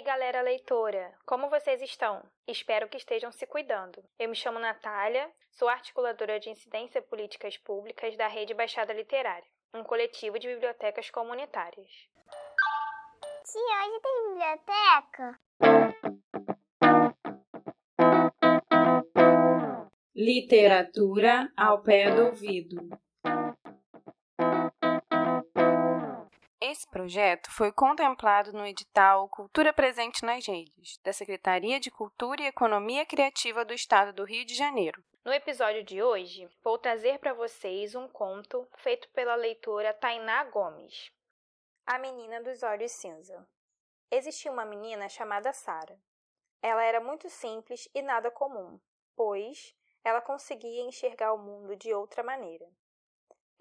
aí, galera leitora! Como vocês estão? Espero que estejam se cuidando. Eu me chamo Natália, sou articuladora de incidência políticas públicas da Rede Baixada Literária, um coletivo de bibliotecas comunitárias. Tia, hoje tem biblioteca? Literatura ao pé do ouvido. Esse projeto foi contemplado no edital Cultura Presente nas Redes, da Secretaria de Cultura e Economia Criativa do Estado do Rio de Janeiro. No episódio de hoje, vou trazer para vocês um conto feito pela leitora Tainá Gomes. A Menina dos Olhos Cinza. Existia uma menina chamada Sara. Ela era muito simples e nada comum, pois ela conseguia enxergar o mundo de outra maneira.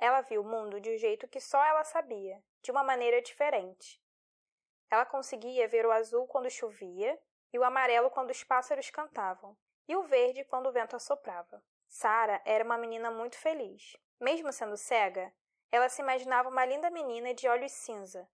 Ela viu o mundo de um jeito que só ela sabia, de uma maneira diferente. Ela conseguia ver o azul quando chovia, e o amarelo quando os pássaros cantavam, e o verde quando o vento assoprava. Sara era uma menina muito feliz. Mesmo sendo cega, ela se imaginava uma linda menina de olhos cinza,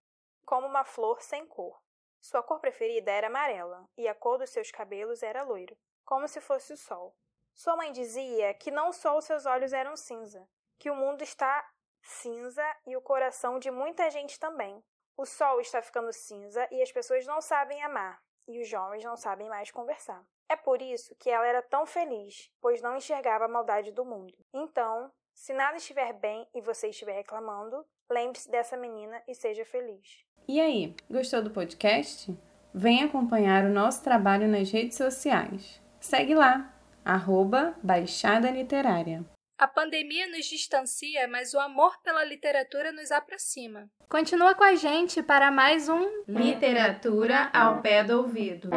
como uma flor sem cor. Sua cor preferida era amarela, e a cor dos seus cabelos era loiro, como se fosse o sol. Sua mãe dizia que não só os seus olhos eram cinza, que o mundo está cinza e o coração de muita gente também. O sol está ficando cinza e as pessoas não sabem amar, e os jovens não sabem mais conversar. É por isso que ela era tão feliz, pois não enxergava a maldade do mundo. Então, se nada estiver bem e você estiver reclamando, lembre-se dessa menina e seja feliz. E aí, gostou do podcast? Vem acompanhar o nosso trabalho nas redes sociais. Segue lá, arroba Baixada Literária. A pandemia nos distancia, mas o amor pela literatura nos aproxima. Continua com a gente para mais um Literatura ao pé do ouvido.